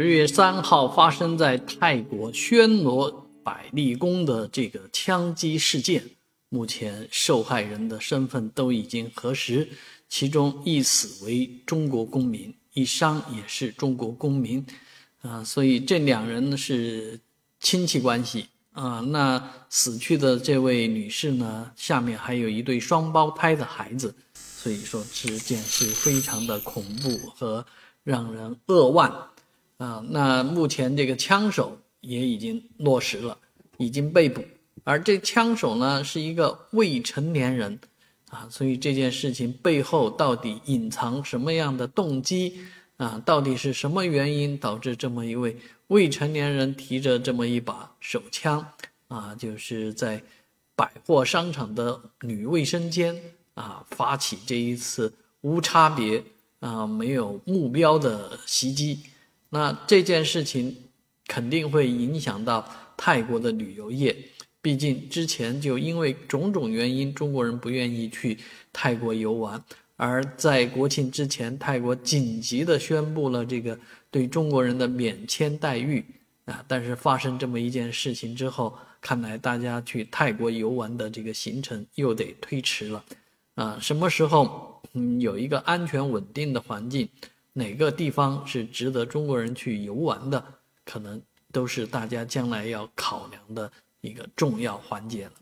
十月三号发生在泰国暹罗百丽宫的这个枪击事件，目前受害人的身份都已经核实，其中一死为中国公民，一伤也是中国公民，啊，所以这两人呢是亲戚关系啊。那死去的这位女士呢，下面还有一对双胞胎的孩子，所以说这件事非常的恐怖和让人扼腕。啊，那目前这个枪手也已经落实了，已经被捕，而这枪手呢是一个未成年人，啊，所以这件事情背后到底隐藏什么样的动机？啊，到底是什么原因导致这么一位未成年人提着这么一把手枪，啊，就是在百货商场的女卫生间啊发起这一次无差别啊没有目标的袭击？那这件事情肯定会影响到泰国的旅游业，毕竟之前就因为种种原因，中国人不愿意去泰国游玩。而在国庆之前，泰国紧急的宣布了这个对中国人的免签待遇啊，但是发生这么一件事情之后，看来大家去泰国游玩的这个行程又得推迟了啊。什么时候嗯有一个安全稳定的环境？哪个地方是值得中国人去游玩的，可能都是大家将来要考量的一个重要环节了。